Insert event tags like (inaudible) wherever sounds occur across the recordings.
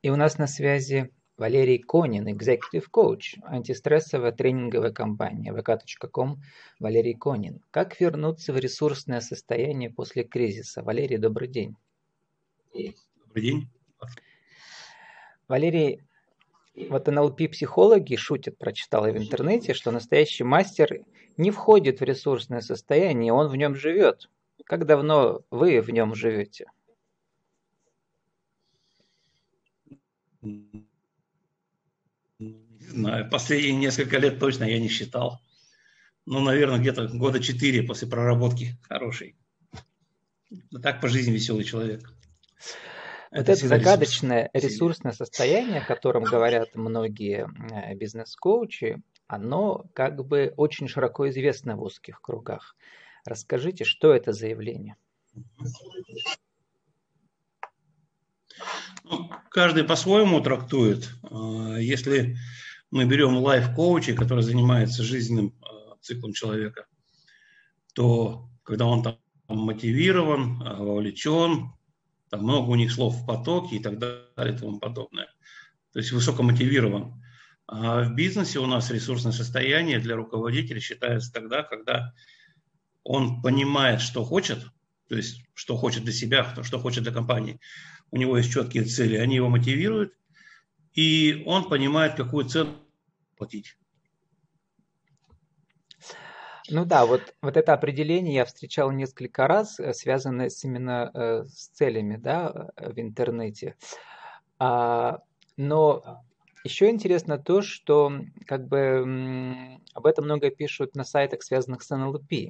И у нас на связи Валерий Конин, Executive Coach, антистрессовая тренинговая компания vk.com. Валерий Конин. Как вернуться в ресурсное состояние после кризиса? Валерий, добрый день. Добрый день. Валерий, вот НЛП-психологи шутят, прочитал я в интернете, что настоящий мастер не входит в ресурсное состояние, он в нем живет. Как давно вы в нем живете? Не знаю, последние несколько лет точно я не считал. Ну, наверное, где-то года четыре после проработки хорошей. Но так по жизни веселый человек. Вот это, это загадочное ресурс. ресурсное состояние, о котором говорят многие э, бизнес-коучи, оно как бы очень широко известно в узких кругах. Расскажите, что это за явление? Ну, каждый по-своему трактует. А, если мы берем лайф-коучи, который занимается жизненным а, циклом человека, то когда он там мотивирован, вовлечен, там много у них слов в потоке и так далее и тому подобное. То есть высокомотивирован. А в бизнесе у нас ресурсное состояние для руководителя считается тогда, когда он понимает, что хочет, то есть что хочет для себя, что хочет для компании. У него есть четкие цели, они его мотивируют, и он понимает, какую цену платить. Ну да, вот, вот это определение я встречал несколько раз, э, связанное с именно э, с целями да, э, в интернете. А, но еще интересно то, что как бы об этом много пишут на сайтах, связанных с NLP.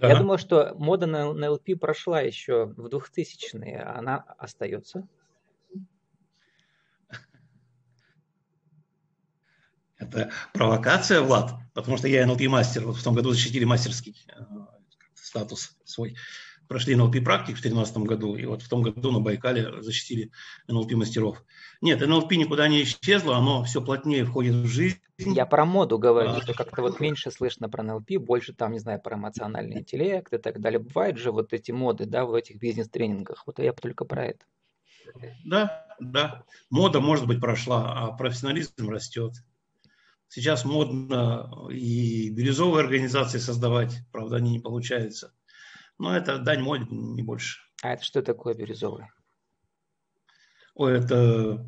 Да. Я думаю, что мода на NLP прошла еще в 2000-е, а она остается. Это провокация, Влад, потому что я NLP-мастер. Вот в том году защитили мастерский э, статус свой. Прошли NLP-практик в 2013 году, и вот в том году на Байкале защитили NLP-мастеров. Нет, NLP никуда не исчезло, оно все плотнее входит в жизнь. Я про моду говорю, а, что как-то вот меньше слышно про NLP, больше там, не знаю, про эмоциональный интеллект и так далее. Бывают же вот эти моды, да, в этих бизнес-тренингах. Вот я только про это. Да, да. Мода, может быть, прошла, а профессионализм растет. Сейчас модно и бирюзовые организации создавать, правда, они не получаются. Но это дань моде, не больше. А это что такое бирюзовый? Ой, это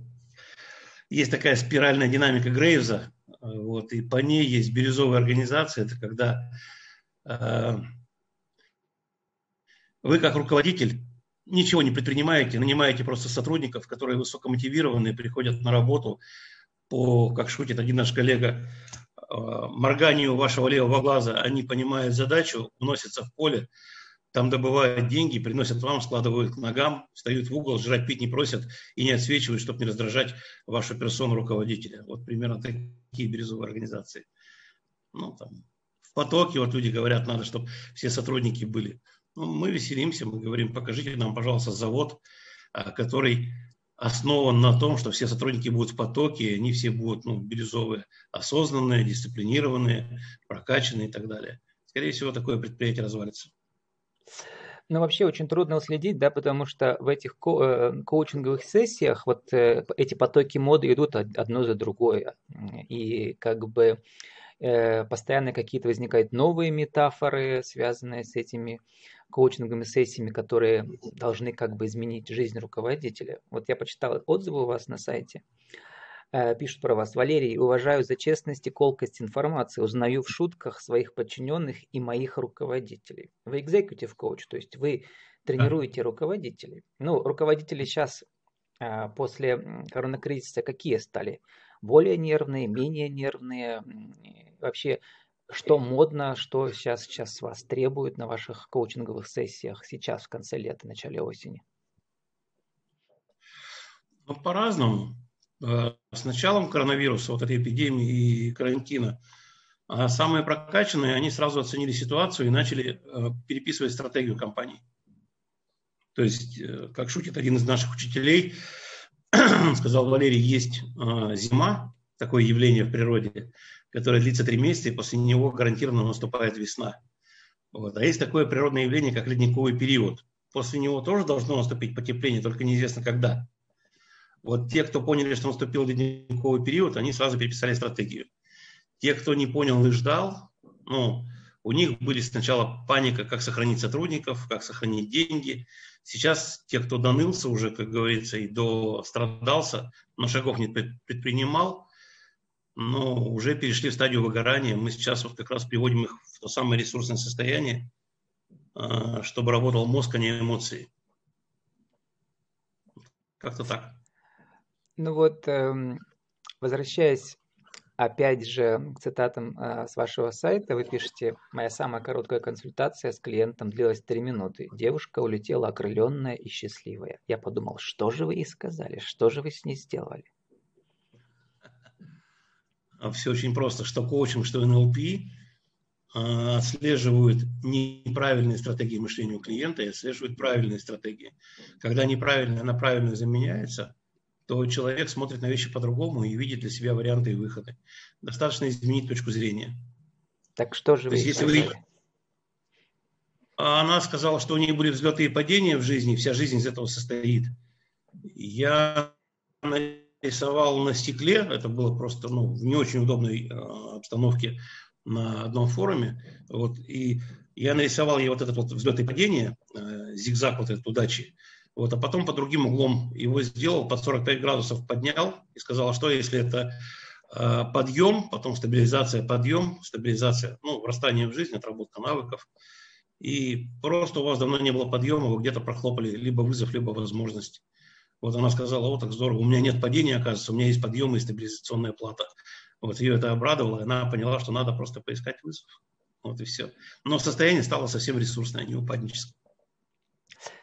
есть такая спиральная динамика Грейвза, вот, и по ней есть бирюзовая организация. Это когда э, вы как руководитель ничего не предпринимаете, нанимаете просто сотрудников, которые высокомотивированные, приходят на работу, по, как шутит один наш коллега, э, морганию вашего левого глаза, они понимают задачу, уносятся в поле, там добывают деньги, приносят вам, складывают к ногам, встают в угол, жрать пить не просят и не отсвечивают, чтобы не раздражать вашу персону руководителя. Вот примерно такие бирюзовые организации. Ну, там, в потоке вот люди говорят, надо, чтобы все сотрудники были. Ну, мы веселимся, мы говорим, покажите нам, пожалуйста, завод, а, который основан на том, что все сотрудники будут в потоке, они все будут ну, бирюзовые, осознанные, дисциплинированные, прокачанные и так далее. Скорее всего, такое предприятие развалится. Ну, вообще очень трудно следить, да, потому что в этих ко- э, коучинговых сессиях вот э, эти потоки моды идут одно за другое. И как бы э, постоянно какие-то возникают новые метафоры, связанные с этими коучинговыми сессиями, которые должны как бы изменить жизнь руководителя. Вот я почитал отзывы у вас на сайте. Э, пишут про вас. Валерий, уважаю за честность и колкость информации, узнаю в шутках своих подчиненных и моих руководителей. Вы executive coach, то есть вы тренируете руководителей. Ну, руководители сейчас э, после коронакризиса какие стали? Более нервные, менее нервные? Вообще, что модно, что сейчас, сейчас вас требует на ваших коучинговых сессиях сейчас, в конце лета, начале осени? Ну, по-разному. Э, с началом коронавируса, вот этой эпидемии и карантина, а самые прокачанные, они сразу оценили ситуацию и начали э, переписывать стратегию компании. То есть, э, как шутит один из наших учителей, (clears throat) сказал Валерий, есть зима, такое явление в природе, которое длится три месяца, и после него гарантированно наступает весна. Вот. А есть такое природное явление, как ледниковый период. После него тоже должно наступить потепление, только неизвестно когда. Вот те, кто поняли, что наступил ледниковый период, они сразу переписали стратегию. Те, кто не понял и ждал, ну, у них были сначала паника, как сохранить сотрудников, как сохранить деньги. Сейчас те, кто донылся уже, как говорится, и до страдался, но шагов не предпринимал, но уже перешли в стадию выгорания. Мы сейчас вот как раз приводим их в то самое ресурсное состояние, а, чтобы работал мозг, а не эмоции. Как-то так. Ну вот, эм, возвращаясь опять же к цитатам а, с вашего сайта, вы пишете, моя самая короткая консультация с клиентом длилась три минуты. Девушка улетела окрыленная и счастливая. Я подумал, что же вы ей сказали, что же вы с ней сделали? А Все очень просто, что коучинг, что НЛП а, отслеживают неправильные стратегии мышления у клиента и отслеживают правильные стратегии. Когда неправильная на правильную заменяется, то человек смотрит на вещи по-другому и видит для себя варианты и выходы. Достаточно изменить точку зрения. Так что же вы есть, если вы... Она сказала, что у нее были взлеты и падения в жизни, вся жизнь из этого состоит. Я нарисовал на стекле, это было просто ну, в не очень удобной э, обстановке на одном форуме, вот, и я нарисовал ей вот этот вот взлет и падение, э, зигзаг вот этот удачи, вот, а потом по другим углом его сделал, под 45 градусов поднял и сказал, а что если это э, подъем, потом стабилизация, подъем, стабилизация, ну, врастание в жизнь, отработка навыков. И просто у вас давно не было подъема, вы где-то прохлопали либо вызов, либо возможность. Вот она сказала, о, так здорово, у меня нет падения, оказывается, у меня есть подъем и стабилизационная плата. Вот ее это обрадовало, и она поняла, что надо просто поискать вызов. Вот и все. Но состояние стало совсем ресурсное, а не упадническое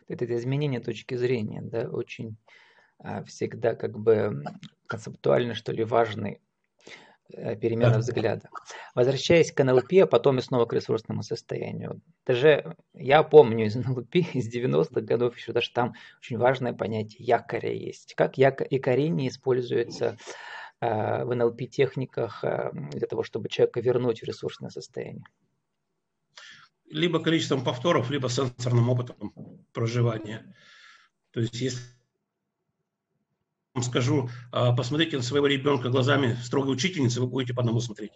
это изменение точки зрения, да, очень а, всегда как бы концептуально, что ли, важный э, перемена да. взгляда. Возвращаясь к НЛП, а потом и снова к ресурсному состоянию. Даже я помню из НЛП (laughs) из 90-х годов еще даже там очень важное понятие якоря есть. Как якорение используется э, в НЛП техниках э, для того, чтобы человека вернуть в ресурсное состояние либо количеством повторов, либо сенсорным опытом проживания. То есть, если скажу, а, посмотрите на своего ребенка глазами строгой учительницы, вы будете по одному смотреть.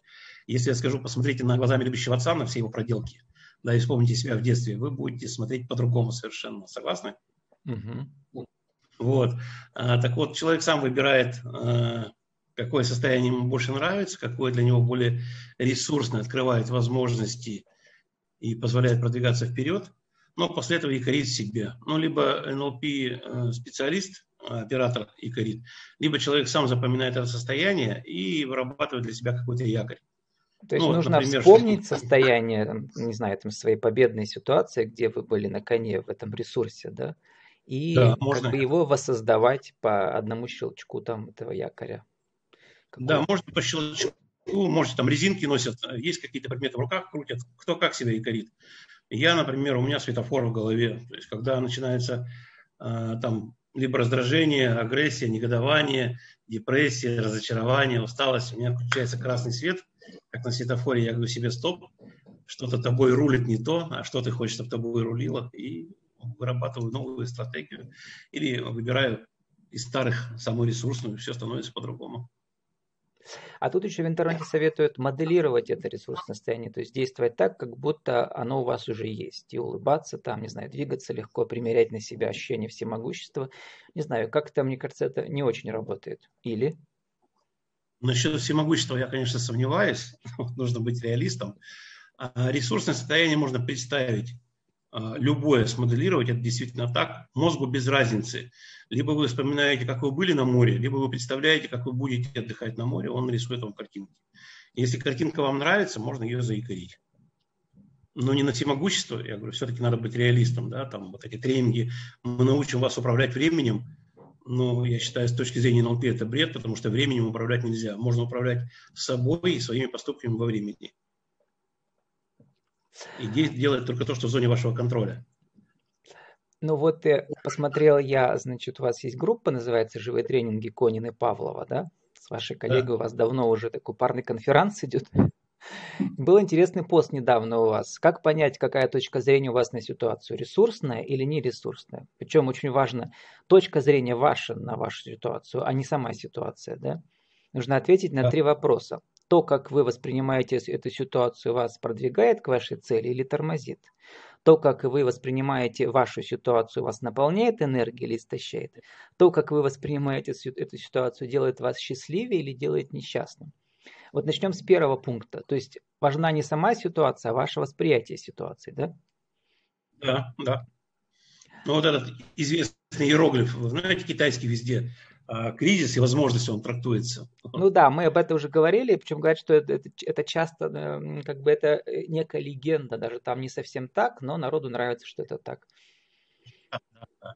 Если я скажу, посмотрите на глазами любящего отца, на все его проделки, да, и вспомните себя в детстве, вы будете смотреть по-другому совершенно. Согласны? Угу. Вот. А, так вот, человек сам выбирает, а, какое состояние ему больше нравится, какое для него более ресурсное, открывает возможности и позволяет продвигаться вперед, но после этого якорит себе. Ну, либо НЛП э, оператор якорит, либо человек сам запоминает это состояние и вырабатывает для себя какой-то якорь. То есть ну, нужно например, вспомнить что... (laughs) состояние, не знаю, там, своей победной ситуации, где вы были на коне в этом ресурсе, да, и да, можно. Как бы его воссоздавать по одному щелчку там этого якоря. Какого... Да, можно по щелчку, ну, можете там резинки носят, есть какие-то предметы в руках крутят, кто как себя якорит. Я, например, у меня светофор в голове. То есть, когда начинается э, там либо раздражение, агрессия, негодование, депрессия, разочарование, усталость, у меня включается красный свет, как на светофоре, я говорю себе стоп, что-то тобой рулит не то, а что ты хочешь, чтобы тобой рулило, и вырабатываю новую стратегию или выбираю из старых самую ресурсную, все становится по-другому. А тут еще в интернете советуют моделировать это ресурсное состояние, то есть действовать так, как будто оно у вас уже есть. И улыбаться там, не знаю, двигаться легко, примерять на себя ощущение всемогущества. Не знаю, как-то, мне кажется, это не очень работает. Или? Насчет всемогущества я, конечно, сомневаюсь. (laughs) Нужно быть реалистом. А ресурсное состояние можно представить любое смоделировать, это действительно так, мозгу без разницы. Либо вы вспоминаете, как вы были на море, либо вы представляете, как вы будете отдыхать на море, он рисует вам картинки. Если картинка вам нравится, можно ее заикарить. Но не на всемогущество, я говорю, все-таки надо быть реалистом, да, там вот эти тренинги, мы научим вас управлять временем, но я считаю, с точки зрения НЛП это бред, потому что временем управлять нельзя. Можно управлять собой и своими поступками во времени и делать только то, что в зоне вашего контроля. Ну вот э, посмотрел я, значит, у вас есть группа, называется «Живые тренинги Конин и Павлова», да? С вашей коллегой да. у вас давно уже такой парный конференц идет. (laughs) Был интересный пост недавно у вас. Как понять, какая точка зрения у вас на ситуацию? Ресурсная или не ресурсная? Причем очень важно, точка зрения ваша на вашу ситуацию, а не сама ситуация. Да? Нужно ответить на три вопроса. То, как вы воспринимаете эту ситуацию, вас продвигает к вашей цели или тормозит? То, как вы воспринимаете вашу ситуацию, вас наполняет энергией или истощает? То, как вы воспринимаете эту ситуацию, делает вас счастливее или делает несчастным? Вот начнем с первого пункта. То есть важна не сама ситуация, а ваше восприятие ситуации, да? Да, да. Ну вот этот известный иероглиф, вы знаете, китайский везде, кризис и возможность он трактуется. Ну да, мы об этом уже говорили, причем говорят, что это, это, это часто, э, как бы это э, некая легенда, даже там не совсем так, но народу нравится, что это так. Да, да, да.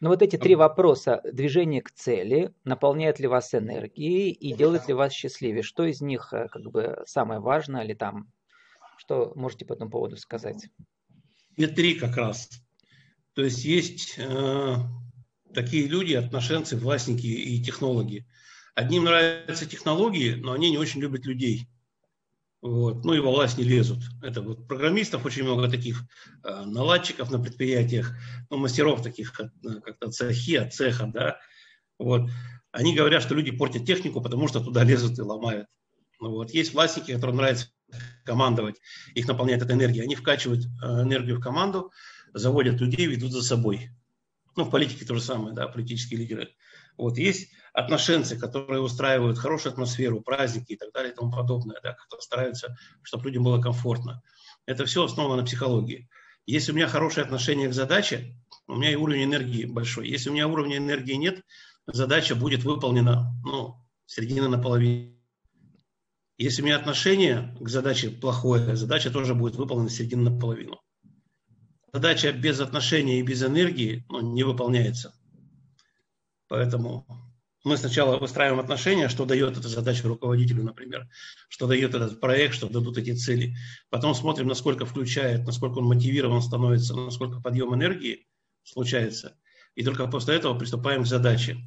Но вот эти три вопроса, движение к цели, наполняет ли вас энергией и делает ли вас счастливее, что из них э, как бы самое важное или там, что можете по этому поводу сказать? И три как раз. То есть есть э, такие люди, отношенцы, властники и технологи. Одним нравятся технологии, но они не очень любят людей. Вот. Ну и во власть не лезут. Это вот программистов очень много таких, э, наладчиков на предприятиях, ну, мастеров таких, э, как-то цехи, от цеха, да. Вот. Они говорят, что люди портят технику, потому что туда лезут и ломают. Ну, вот. Есть властники, которым нравится командовать, их наполняет эта энергия. Они вкачивают э, энергию в команду, заводят людей, ведут за собой. Ну, в политике то же самое, да, политические лидеры. Вот есть отношенцы, которые устраивают хорошую атмосферу, праздники и так далее и тому подобное, да, которые стараются, чтобы людям было комфортно. Это все основано на психологии. Если у меня хорошее отношение к задаче, у меня и уровень энергии большой. Если у меня уровня энергии нет, задача будет выполнена, ну, середина наполовину. Если у меня отношение к задаче плохое, задача тоже будет выполнена середина наполовину. Задача без отношения и без энергии ну, не выполняется. Поэтому мы сначала выстраиваем отношения, что дает эта задача руководителю, например, что дает этот проект, что дадут эти цели. Потом смотрим, насколько включает, насколько он мотивирован становится, насколько подъем энергии случается. И только после этого приступаем к задаче.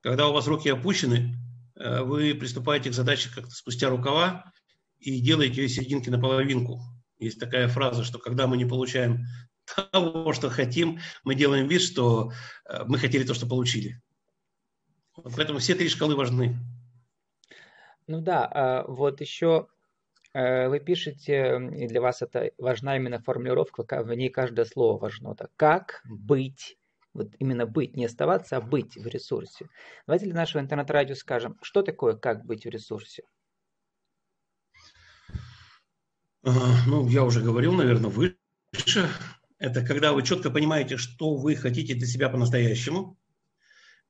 Когда у вас руки опущены, э, вы приступаете к задаче как-то спустя рукава и делаете ее серединки на половинку. Есть такая фраза, что когда мы не получаем того, что хотим, мы делаем вид, что э, мы хотели то, что получили. Поэтому все три шкалы важны. Ну да, а вот еще э, вы пишете, и для вас это важна именно формулировка, в ней каждое слово важно. Так, как быть, вот именно быть, не оставаться, а быть в ресурсе. Давайте для нашего интернет-радио скажем, что такое как быть в ресурсе? Ну, я уже говорил, наверное, выше. Это когда вы четко понимаете, что вы хотите для себя по-настоящему.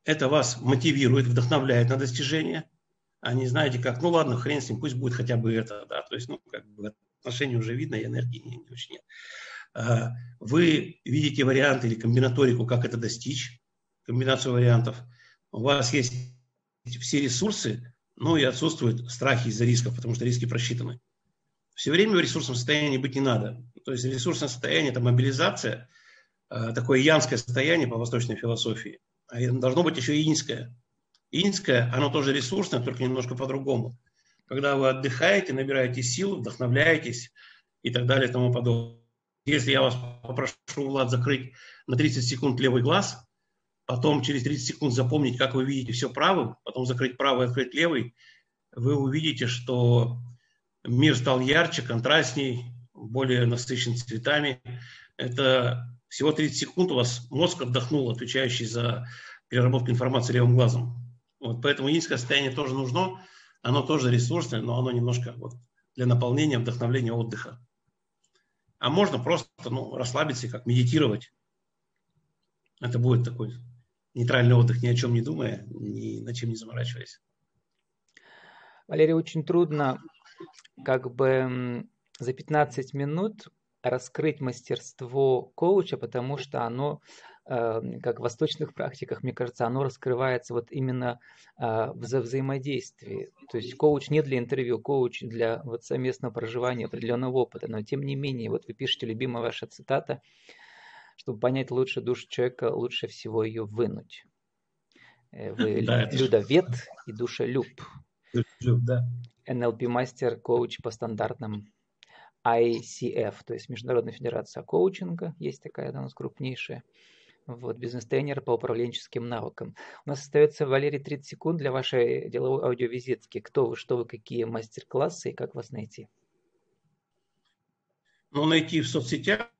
Это вас мотивирует, вдохновляет на достижение. А не знаете как, ну ладно, хрен с ним, пусть будет хотя бы это. Да? То есть, ну, как бы отношения уже видно, и энергии не, не очень нет. А, вы видите варианты или комбинаторику, как это достичь, комбинацию вариантов. У вас есть все ресурсы, ну и отсутствуют страхи из-за рисков, потому что риски просчитаны. Все время в ресурсном состоянии быть не надо. То есть ресурсное состояние – это мобилизация, э, такое янское состояние по восточной философии. А должно быть еще инское. Инское, оно тоже ресурсное, только немножко по-другому. Когда вы отдыхаете, набираете сил, вдохновляетесь и так далее и тому подобное. Если я вас попрошу, Влад, закрыть на 30 секунд левый глаз, потом через 30 секунд запомнить, как вы видите все правым, потом закрыть правый, открыть левый, вы увидите, что мир стал ярче, контрастней, более насыщен цветами. Это всего 30 секунд у вас мозг отдохнул, отвечающий за переработку информации левым глазом. Вот, поэтому инское состояние тоже нужно. Оно тоже ресурсное, но оно немножко вот, для наполнения, вдохновления, отдыха. А можно просто ну, расслабиться, как медитировать. Это будет такой нейтральный отдых, ни о чем не думая, ни на чем не заморачиваясь. Валерий, очень трудно как бы за 15 минут раскрыть мастерство коуча, потому что оно, э, как в восточных практиках, мне кажется, оно раскрывается вот именно э, в взаимодействии. То есть коуч не для интервью, коуч для вот совместного проживания определенного опыта. Но тем не менее, вот вы пишете, любимая ваша цитата, чтобы понять лучше душу человека, лучше всего ее вынуть. Э, вы (laughs) да, людовед и душелюб. Люб, да. NLP-мастер, коуч по стандартным ICF, то есть Международная федерация коучинга, есть такая у нас крупнейшая. Вот, бизнес-тренер по управленческим навыкам. У нас остается, Валерий, 30 секунд для вашей деловой аудиовизитки. Кто вы, что вы, какие мастер-классы и как вас найти? Ну, найти в соцсетях,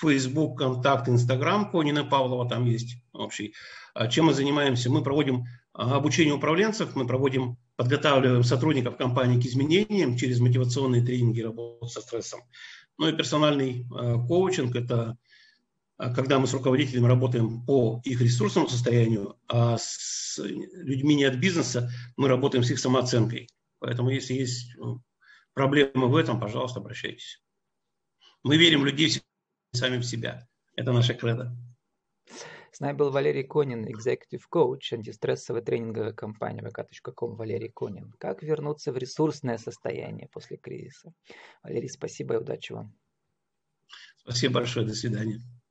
Facebook, Контакт, Инстаграм Конина Павлова, там есть общий. А чем мы занимаемся? Мы проводим а, обучение управленцев, мы проводим, подготавливаем сотрудников компании к изменениям через мотивационные тренинги работы со стрессом. Ну и персональный а, коучинг – это когда мы с руководителями работаем по их ресурсному состоянию, а с людьми не от бизнеса мы работаем с их самооценкой. Поэтому если есть ну, проблемы в этом, пожалуйста, обращайтесь. Мы верим в людей сами в себя. Это наша кредо. С нами был Валерий Конин, executive coach, антистрессовая тренинговая компания vk.com Валерий Конин. Как вернуться в ресурсное состояние после кризиса? Валерий, спасибо и удачи вам. Спасибо большое. До свидания.